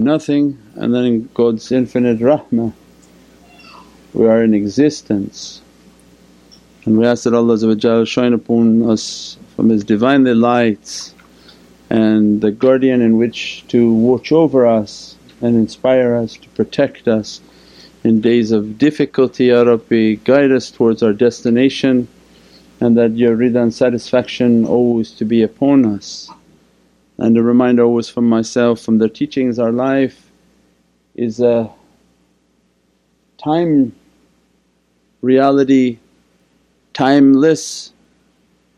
nothing and then God's infinite rahmah we are in existence. And we ask that Allah shine upon us from His Divinely lights and the guardian in which to watch over us and inspire us, to protect us in days of difficulty. Ya Rabbi guide us towards our destination and that your rida and satisfaction always to be upon us. And a reminder always from myself from their teachings our life is a time reality, timeless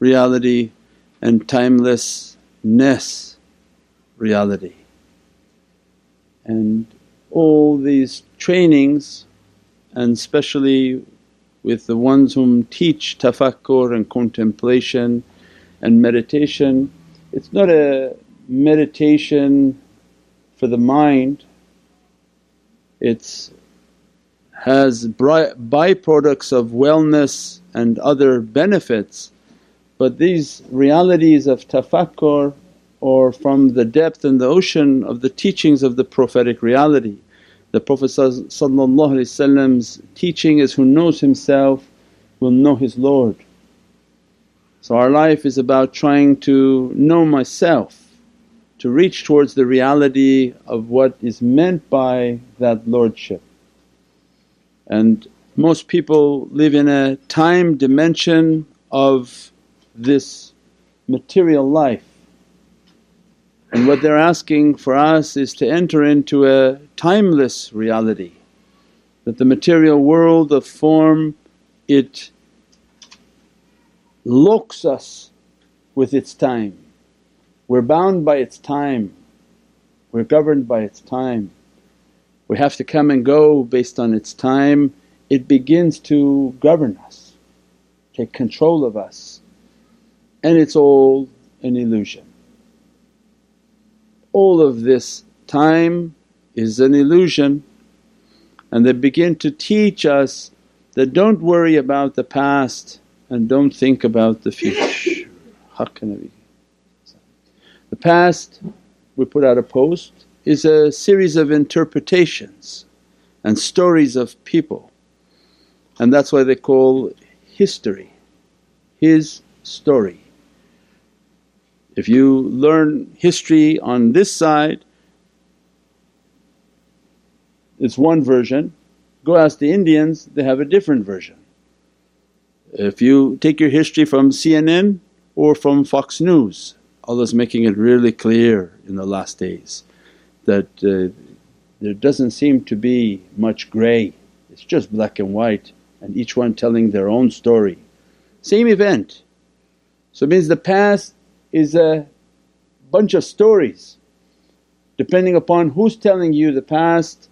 reality and timelessness reality. And all these trainings and especially with the ones whom teach tafakkur and contemplation and meditation. It's not a meditation for the mind, it's has byproducts of wellness and other benefits but these realities of tafakkur or from the depth and the ocean of the teachings of the prophetic reality. The prophet Prophet's teaching is, who knows himself will know his Lord. So our life is about trying to know myself, to reach towards the reality of what is meant by that Lordship. And most people live in a time dimension of this material life and what they're asking for us is to enter into a timeless reality that the material world of form it locks us with its time. We're bound by its time, we're governed by its time. We have to come and go based on its time, it begins to govern us, take control of us and it's all an illusion all of this time is an illusion and they begin to teach us that don't worry about the past and don't think about the future. The past, we put out a post, is a series of interpretations and stories of people and that's why they call history his story. If you learn history on this side, it's one version. Go ask the Indians, they have a different version. If you take your history from CNN or from Fox News, Allah's making it really clear in the last days that uh, there doesn't seem to be much grey, it's just black and white and each one telling their own story. Same event. So it means the past is a bunch of stories. Depending upon who's telling you the past,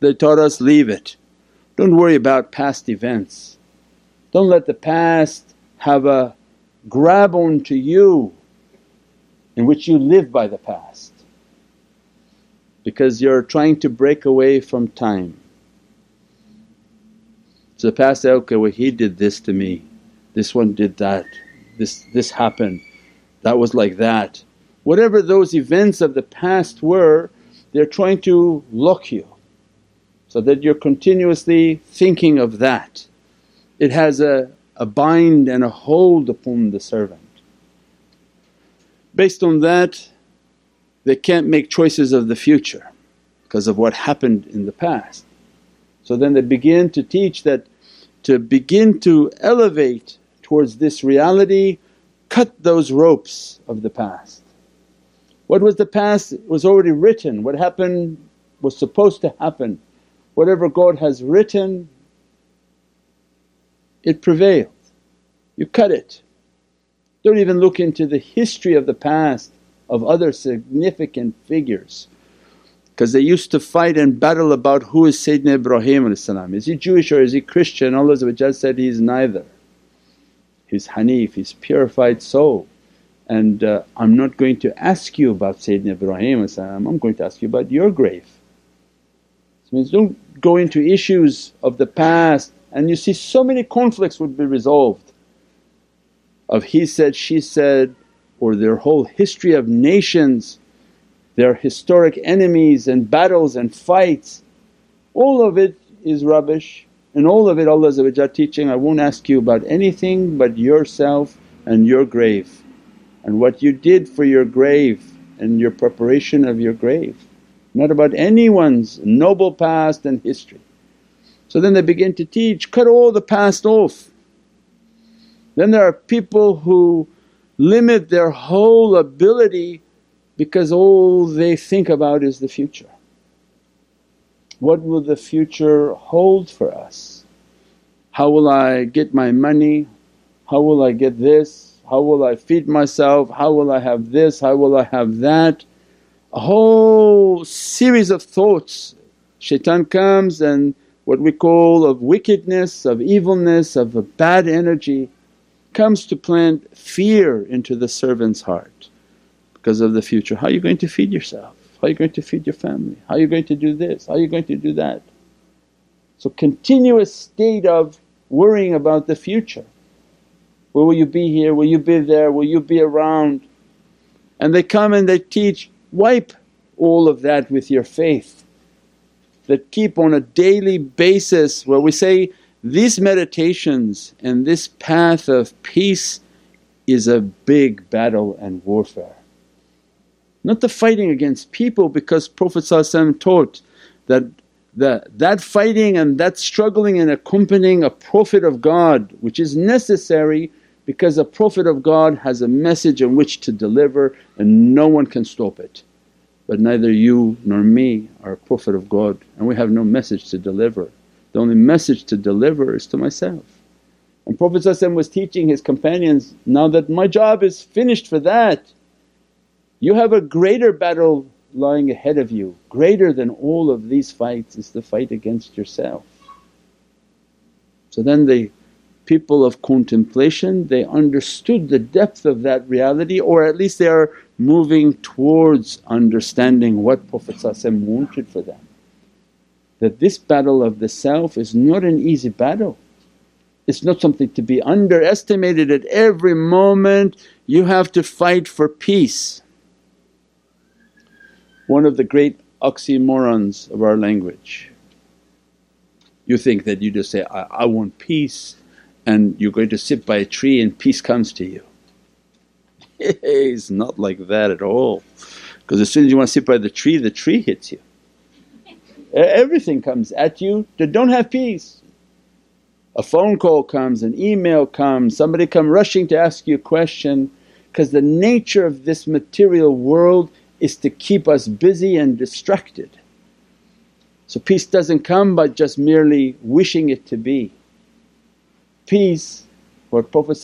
they taught us leave it. Don't worry about past events. Don't let the past have a grab on to you in which you live by the past because you're trying to break away from time. So the past say, okay well he did this to me, this one did that, this, this happened that was like that. Whatever those events of the past were they're trying to lock you so that you're continuously thinking of that. It has a, a bind and a hold upon the servant. Based on that they can't make choices of the future because of what happened in the past. So then they begin to teach that to begin to elevate towards this reality cut those ropes of the past. What was the past was already written, what happened was supposed to happen. Whatever God has written it prevailed. You cut it. Don't even look into the history of the past of other significant figures because they used to fight and battle about who is Sayyidina Ibrahim is he Jewish or is he Christian? Allah said, he's neither his hanif, his purified soul. And uh, I'm not going to ask you about Sayyidina Ibrahim I'm going to ask you about your grave. So means don't go into issues of the past and you see so many conflicts would be resolved of he said, she said or their whole history of nations their historic enemies and battles and fights. All of it is rubbish and all of it Allah teaching, I won't ask you about anything but yourself and your grave and what you did for your grave and your preparation of your grave, not about anyone's noble past and history. So then they begin to teach, cut all the past off. Then there are people who limit their whole ability because all they think about is the future. What will the future hold for us? How will I get my money? How will I get this? How will I feed myself? How will I have this? How will I have that? A whole series of thoughts. Shaitan comes and what we call of wickedness, of evilness, of a bad energy comes to plant fear into the servant's heart because of the future. How are you going to feed yourself? How are you going to feed your family? How are you going to do this? How are you going to do that? So continuous state of worrying about the future. Where will you be here? Will you be there? Will you be around? And they come and they teach, wipe all of that with your faith that keep on a daily basis where we say these meditations and this path of peace is a big battle and warfare. Not the fighting against people because Prophet taught that the, that fighting and that struggling and accompanying a Prophet of God which is necessary because a Prophet of God has a message in which to deliver and no one can stop it. But neither you nor me are a Prophet of God and we have no message to deliver. The only message to deliver is to myself. And Prophet was teaching his companions, now that my job is finished for that, you have a greater battle lying ahead of you, greater than all of these fights is the fight against yourself. So then the people of contemplation they understood the depth of that reality or at least they are moving towards understanding what Prophet wanted for them. That this battle of the self is not an easy battle, it's not something to be underestimated at every moment you have to fight for peace one of the great oxymorons of our language. You think that you just say, I, I want peace and you're going to sit by a tree and peace comes to you. it's not like that at all because as soon as you want to sit by the tree, the tree hits you. Everything comes at you that don't have peace. A phone call comes, an email comes, somebody come rushing to ask you a question because the nature of this material world is to keep us busy and distracted. So peace doesn't come by just merely wishing it to be. Peace, what Prophet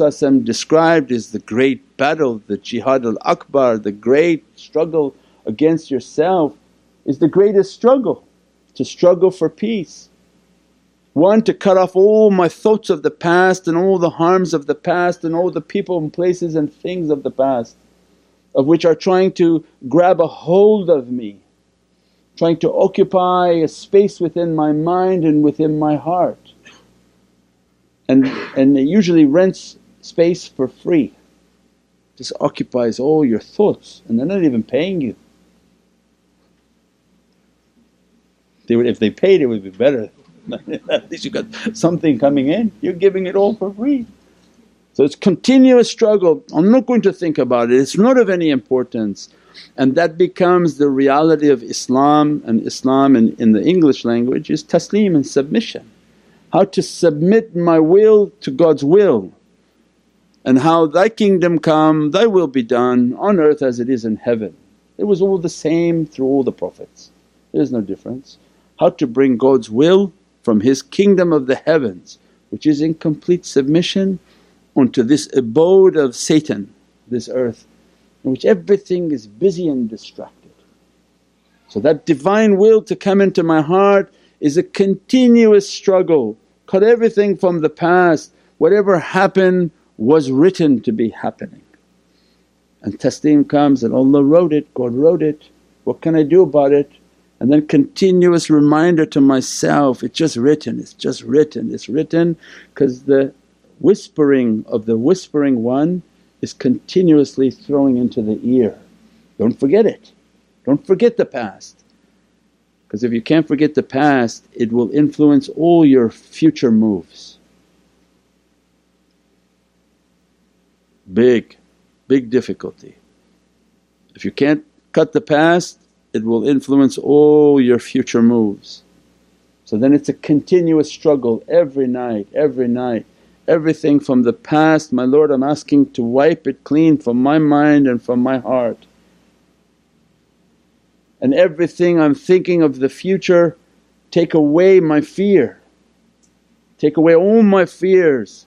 described is the great battle, the jihad al akbar, the great struggle against yourself is the greatest struggle, to struggle for peace. One, to cut off all my thoughts of the past and all the harms of the past and all the people and places and things of the past of which are trying to grab a hold of me, trying to occupy a space within my mind and within my heart. And, and it usually rents space for free, just occupies all your thoughts and they're not even paying you. They would, if they paid it would be better, at least you got something coming in, you're giving it all for free. So it's continuous struggle, I'm not going to think about it, it's not of any importance and that becomes the reality of Islam and Islam in, in the English language is taslim and submission. How to submit my will to God's will and how Thy kingdom come, Thy will be done on earth as it is in heaven. It was all the same through all the Prophets, there's no difference. How to bring God's will from His kingdom of the heavens which is in complete submission onto this abode of Satan, this earth in which everything is busy and distracted. So that Divine will to come into my heart is a continuous struggle, cut everything from the past, whatever happened was written to be happening. And taslim comes and Allah wrote it, God wrote it, what can I do about it? And then continuous reminder to myself, it's just written, it's just written, it's written because the whispering of the whispering one is continuously throwing into the ear, don't forget it. Don't forget the past because if you can't forget the past it will influence all your future moves. Big, big difficulty. If you can't cut the past it will influence all your future moves. So then it's a continuous struggle every night, every night. Everything from the past, my Lord I'm asking to wipe it clean from my mind and from my heart. And everything I'm thinking of the future, take away my fear, take away all my fears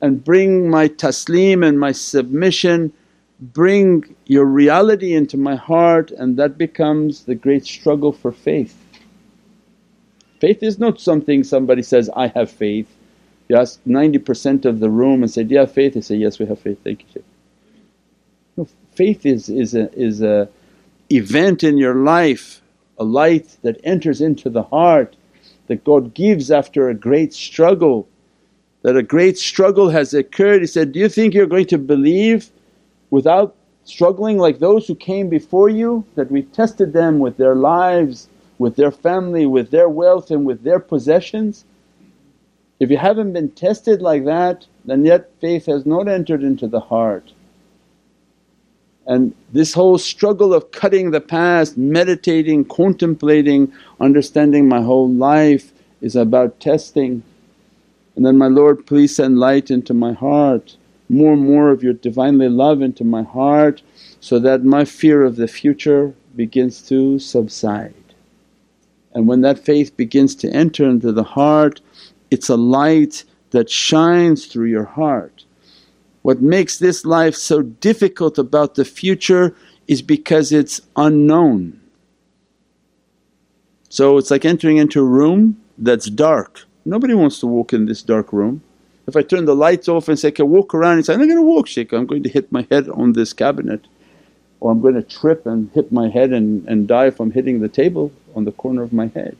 and bring my taslim and my submission, bring your reality into my heart and that becomes the great struggle for faith. Faith is not something somebody says, I have faith. You ask 90% of the room and say, Do you have faith? They say, Yes, we have faith, thank you Shaykh. No, faith is, is is a event in your life, a light that enters into the heart that God gives after a great struggle. That a great struggle has occurred. He said, Do you think you're going to believe without struggling like those who came before you? That we've tested them with their lives with their family, with their wealth and with their possessions. If you haven't been tested like that then yet faith has not entered into the heart. And this whole struggle of cutting the past, meditating, contemplating, understanding my whole life is about testing. And then, my Lord please send light into my heart, more and more of your Divinely love into my heart so that my fear of the future begins to subside. And when that faith begins to enter into the heart, it's a light that shines through your heart. What makes this life so difficult about the future is because it's unknown. So it's like entering into a room that's dark. Nobody wants to walk in this dark room. If I turn the lights off and say, okay walk around, and say, I'm not going to walk Shaykh, I'm going to hit my head on this cabinet or I'm going to trip and hit my head and, and die from hitting the table on the corner of my head.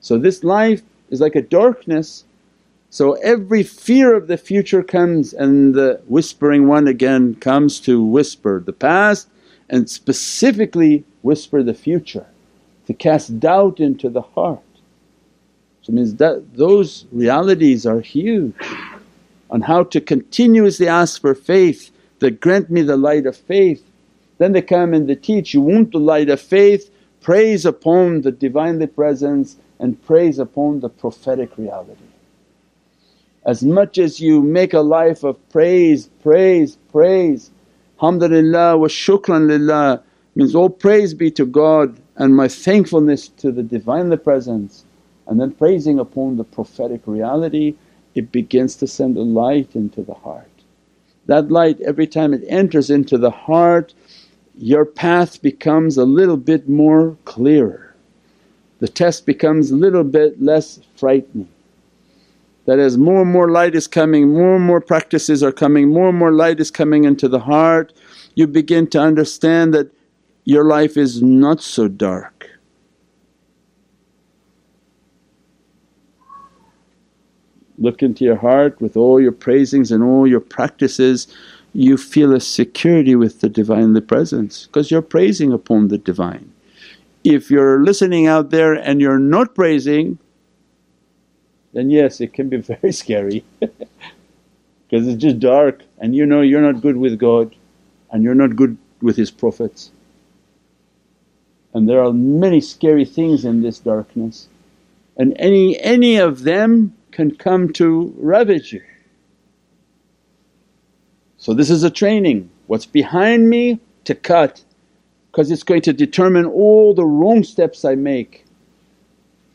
So this life is like a darkness so every fear of the future comes and the whispering one again comes to whisper the past and specifically whisper the future to cast doubt into the heart. So means that those realities are huge. On how to continuously ask for faith that grant me the light of faith. Then they come and they teach, you want the light of faith, praise upon the Divinely Presence and praise upon the prophetic reality. As much as you make a life of praise, praise, praise, hamdulillah wa shukran lillah means all praise be to God and my thankfulness to the Divinely Presence and then praising upon the prophetic reality it begins to send a light into the heart. That light every time it enters into the heart your path becomes a little bit more clearer. The test becomes a little bit less frightening. That as more and more light is coming, more and more practices are coming, more and more light is coming into the heart, you begin to understand that your life is not so dark. Look into your heart with all your praisings and all your practices you feel a security with the Divinely Presence because you're praising upon the Divine. If you're listening out there and you're not praising then yes it can be very scary because it's just dark and you know you're not good with God and you're not good with His Prophets. And there are many scary things in this darkness and any, any of them can come to ravage you. So this is a training, what's behind me to cut because it's going to determine all the wrong steps I make.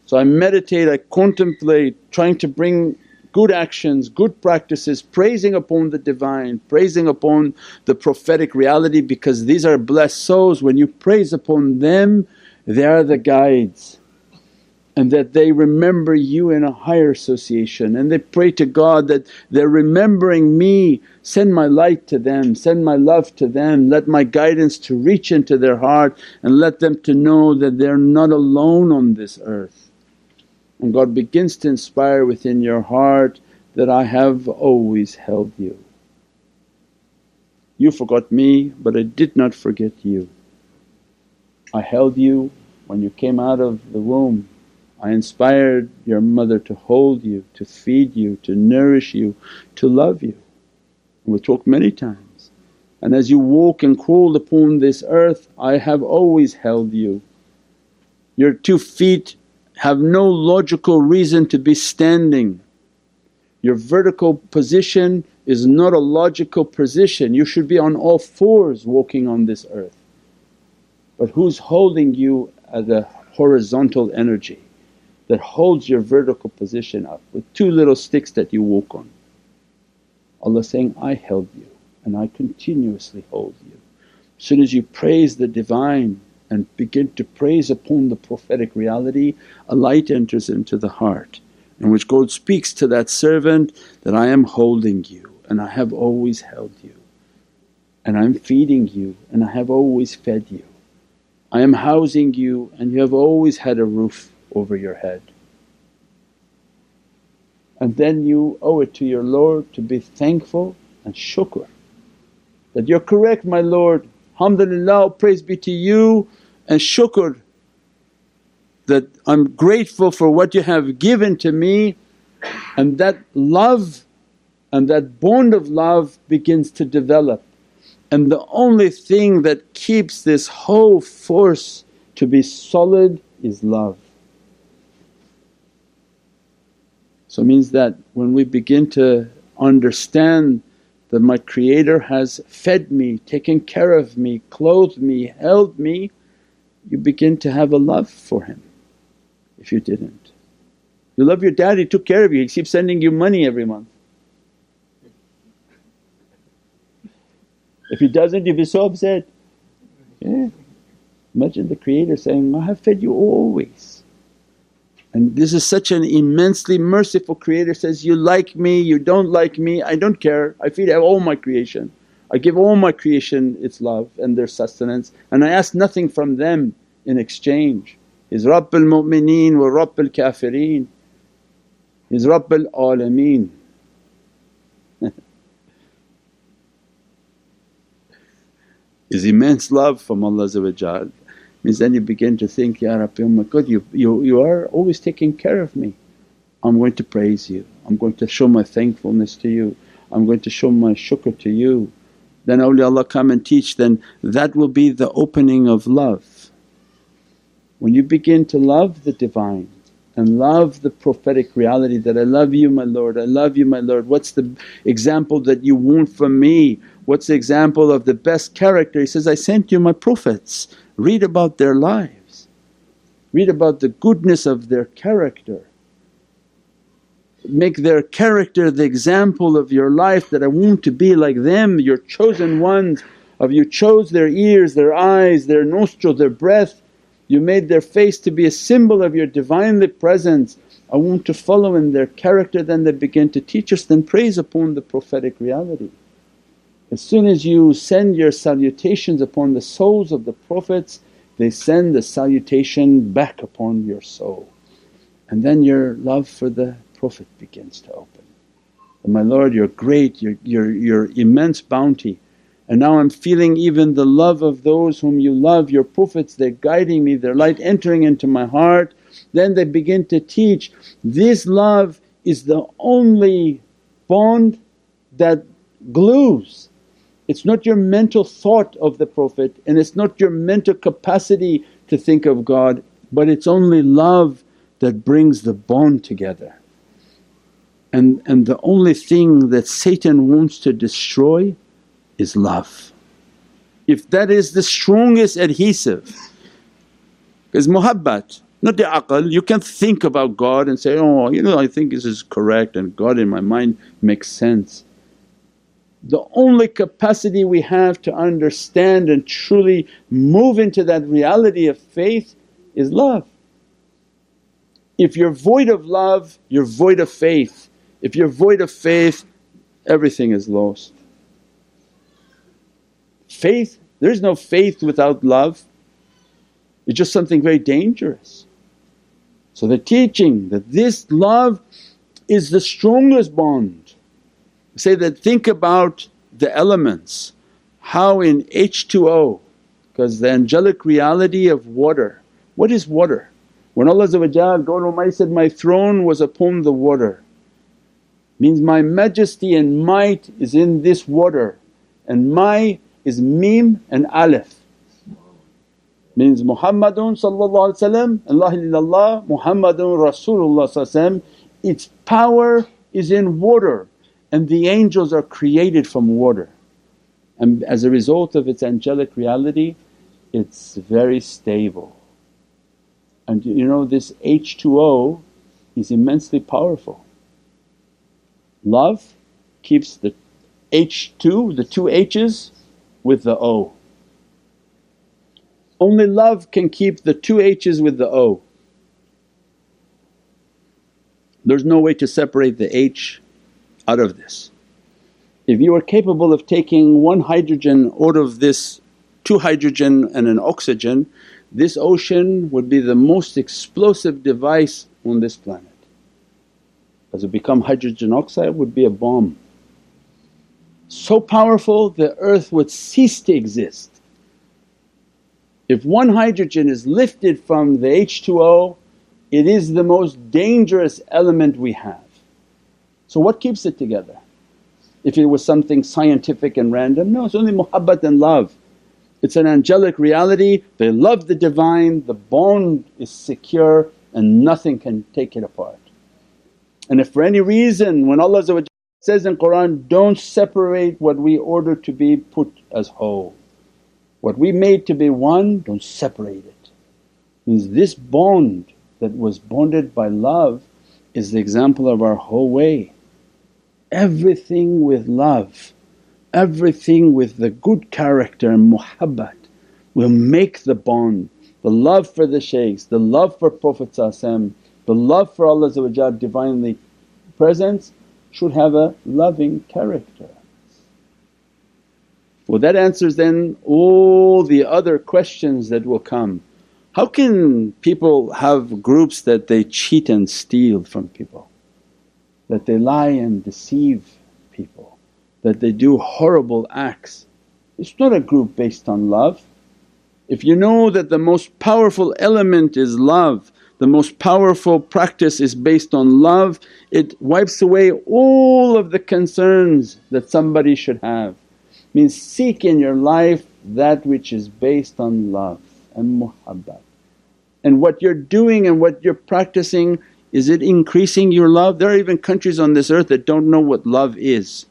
So I meditate, I contemplate, trying to bring good actions, good practices, praising upon the Divine, praising upon the prophetic reality because these are blessed souls. When you praise upon them, they are the guides and that they remember you in a higher association and they pray to God that they're remembering me, send my light to them, send my love to them, let my guidance to reach into their heart and let them to know that they're not alone on this earth. And God begins to inspire within your heart that, I have always held you. You forgot me but I did not forget you. I held you when you came out of the womb. I inspired your mother to hold you, to feed you, to nourish you, to love you. we talked many times. And as you walk and crawl upon this earth, I have always held you. Your two feet have no logical reason to be standing. Your vertical position is not a logical position, you should be on all fours walking on this earth. But who's holding you as a horizontal energy? That holds your vertical position up with two little sticks that you walk on. Allah saying, I held you and I continuously hold you. As soon as you praise the Divine and begin to praise upon the prophetic reality, a light enters into the heart in which God speaks to that servant that, I am holding you and I have always held you and I'm feeding you and I have always fed you. I am housing you and you have always had a roof over your head. And then you owe it to your Lord to be thankful and shukr that, you're correct my Lord, alhamdulillah praise be to you and shukr that I'm grateful for what you have given to me and that love and that bond of love begins to develop. And the only thing that keeps this whole force to be solid is love. So it means that when we begin to understand that my Creator has fed me, taken care of me, clothed me, held me, you begin to have a love for Him if you didn't. You love your dad, he took care of you, he keeps sending you money every month. If he doesn't you'd be so upset. Yeah. Imagine the Creator saying, I have fed you always. And this is such an immensely merciful creator says, you like me, you don't like me, I don't care, I feed all my creation. I give all my creation its love and their sustenance and I ask nothing from them in exchange. Is Rabbul Mu'mineen wa Rabbul Kafireen, is Rabbul Alameen. His immense love from Allah means then you begin to think, Ya Rabbi, oh my God you, you, you are always taking care of me. I'm going to praise you, I'm going to show my thankfulness to you, I'm going to show my shukr to you. Then awliyaullah come and teach, then that will be the opening of love. When you begin to love the Divine and love the prophetic reality that, I love you my Lord, I love you my Lord, what's the example that you want from me? What's the example of the best character? He says, I sent you my prophets read about their lives, read about the goodness of their character. Make their character the example of your life that I want to be like them, your chosen ones of you chose their ears, their eyes, their nostrils, their breath. You made their face to be a symbol of your Divinely Presence. I want to follow in their character, then they begin to teach us, then praise upon the prophetic reality. As soon as you send your salutations upon the souls of the Prophets, they send the salutation back upon your soul. And then your love for the Prophet begins to open. And my Lord, you're great, your, your, your immense bounty. And now I'm feeling even the love of those whom you love, your Prophets, they're guiding me, their light entering into my heart. Then they begin to teach, this love is the only bond that glues it's not your mental thought of the Prophet and it's not your mental capacity to think of God but it's only love that brings the bond together. And, and the only thing that Satan wants to destroy is love. If that is the strongest adhesive is muhabbat, not the aql. You can think about God and say, oh you know I think this is correct and God in my mind makes sense the only capacity we have to understand and truly move into that reality of faith is love. If you're void of love, you're void of faith. If you're void of faith, everything is lost. Faith, there's no faith without love, it's just something very dangerous. So the teaching that this love is the strongest bond say that think about the elements, how in H2O because the angelic reality of water. What is water? When Allah God Almighty said, My throne was upon the water means my majesty and might is in this water and my is mim and alif means Muhammadun sallallahu and La illallah Muhammadun Rasulullah its power is in water and the angels are created from water. And as a result of its angelic reality it's very stable. And you know this H2O is immensely powerful. Love keeps the H2, the two H's with the O. Only love can keep the two H's with the O. There's no way to separate the H out of this. If you are capable of taking one hydrogen out of this two hydrogen and an oxygen, this ocean would be the most explosive device on this planet. As it become hydrogen oxide would be a bomb. So powerful the earth would cease to exist. If one hydrogen is lifted from the H2O it is the most dangerous element we have. So what keeps it together? If it was something scientific and random, no it's only muhabbat and love. It's an angelic reality, they love the Divine, the bond is secure and nothing can take it apart. And if for any reason when Allah says in Qur'an, don't separate what we order to be put as whole. What we made to be one, don't separate it. Means this bond that was bonded by love is the example of our whole way. Everything with love everything with the good character and muhabbat will make the bond, the love for the shaykhs, the love for Prophet the love for Allah's Divinely presence should have a loving character. Well that answers then all the other questions that will come. How can people have groups that they cheat and steal from people, that they lie and deceive people? that they do horrible acts. It's not a group based on love. If you know that the most powerful element is love, the most powerful practice is based on love, it wipes away all of the concerns that somebody should have. Means seek in your life that which is based on love and muhabbat. And what you're doing and what you're practicing, is it increasing your love? There are even countries on this earth that don't know what love is.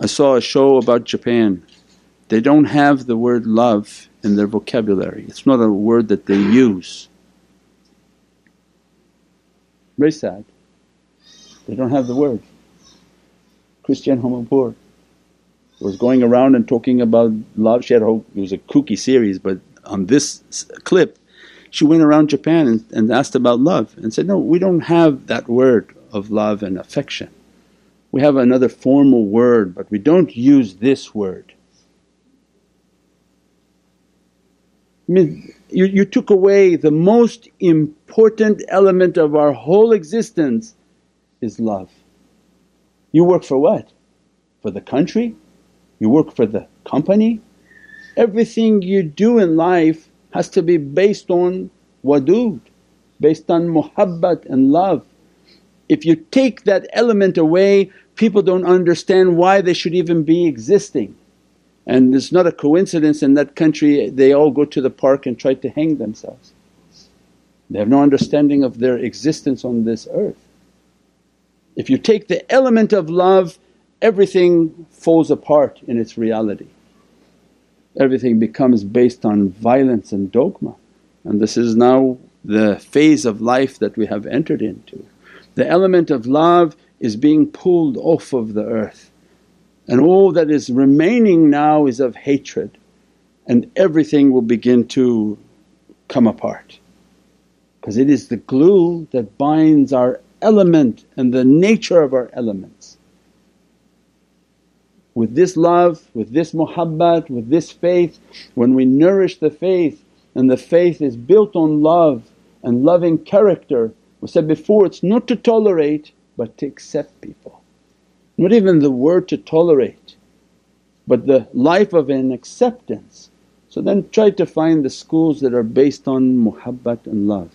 I saw a show about Japan. They don't have the word love in their vocabulary, it's not a word that they use. Very sad. They don't have the word. Christiane Amanpour was going around and talking about love. She had a whole, it was a kooky series, but on this clip she went around Japan and, and asked about love and said, No, we don't have that word of love and affection. We have another formal word but we don't use this word. I mean, you, you took away the most important element of our whole existence is love. You work for what? For the country? You work for the company? Everything you do in life has to be based on wadood, based on muhabbat and love. If you take that element away people don't understand why they should even be existing. And it's not a coincidence in that country they all go to the park and try to hang themselves. They have no understanding of their existence on this earth. If you take the element of love everything falls apart in its reality. Everything becomes based on violence and dogma and this is now the phase of life that we have entered into. The element of love is being pulled off of the earth and all that is remaining now is of hatred and everything will begin to come apart because it is the glue that binds our element and the nature of our elements. With this love, with this muhabbat, with this faith, when we nourish the faith and the faith is built on love and loving character, we said before it's not to tolerate but to accept people. Not even the word to tolerate but the life of an acceptance. So then try to find the schools that are based on muhabbat and love.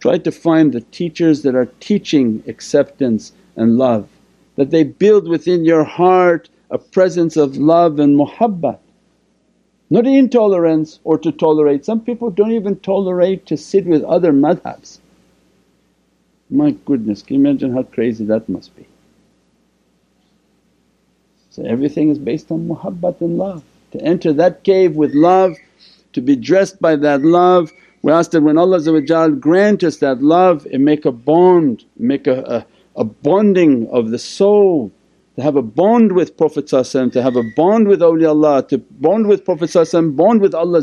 Try to find the teachers that are teaching acceptance and love, that they build within your heart a presence of love and muhabbat. Not intolerance or to tolerate, some people don't even tolerate to sit with other madhabs. My goodness, can you imagine how crazy that must be? So everything is based on muhabbat and love. To enter that cave with love, to be dressed by that love. We ask that when Allah grant us that love and make a bond, make a, a, a bonding of the soul to have a bond with Prophet to have a bond with awliyaullah, to bond with Prophet bond with Allah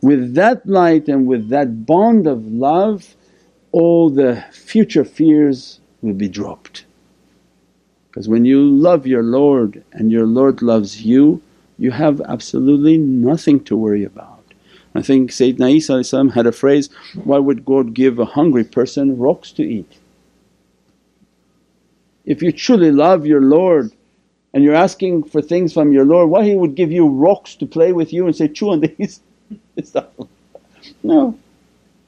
with that light and with that bond of love all the future fears will be dropped. Because when you love your Lord and your Lord loves you, you have absolutely nothing to worry about. I think Sayyidina Isa had a phrase, why would God give a hungry person rocks to eat? If you truly love your Lord and you're asking for things from your Lord, why He would give you rocks to play with you and say, chew on these? no.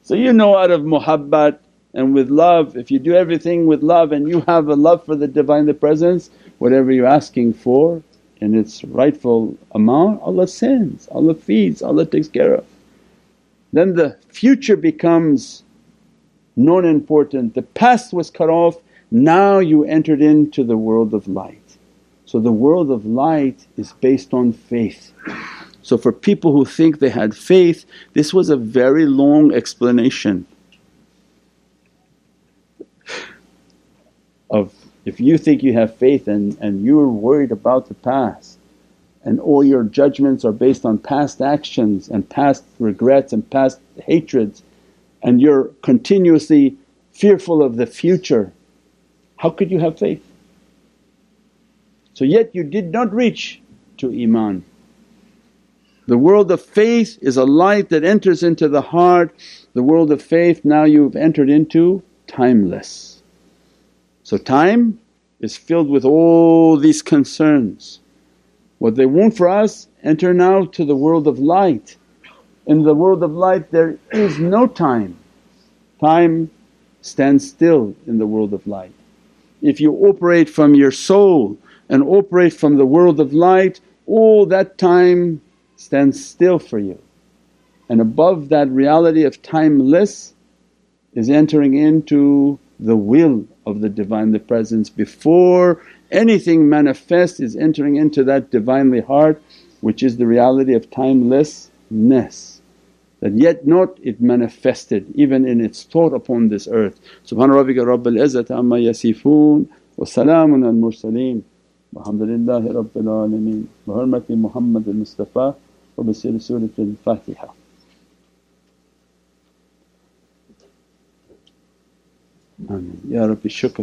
So you know out of muhabbat and with love, if you do everything with love and you have a love for the Divinely Presence, whatever you're asking for in its rightful amount Allah sends, Allah feeds, Allah takes care of. Then the future becomes non important, the past was cut off now you entered into the world of light. So the world of light is based on faith. So for people who think they had faith, this was a very long explanation of if you think you have faith and, and you're worried about the past and all your judgments are based on past actions and past regrets and past hatreds and you're continuously fearful of the future how could you have faith? So yet you did not reach to Iman. The world of faith is a light that enters into the heart, the world of faith now you've entered into timeless. So time is filled with all these concerns. What they want for us, enter now to the world of light. In the world of light there is no time, time stands still in the world of light. If you operate from your soul and operate from the world of light, all that time stands still for you. And above that reality of timeless is entering into the will of the Divinely Presence before anything manifests is entering into that Divinely heart which is the reality of timelessness that yet not it manifested even in its thought upon this earth. Subhana rabbika rabbil izzati amma yasifoon wa salaamun al mursaleen walhamdulillahi rabbil alameen bi hurmati Muhammad al Mustafa wa bi siri Surat al Fatiha. Ameen. Ya Rabbi shukr.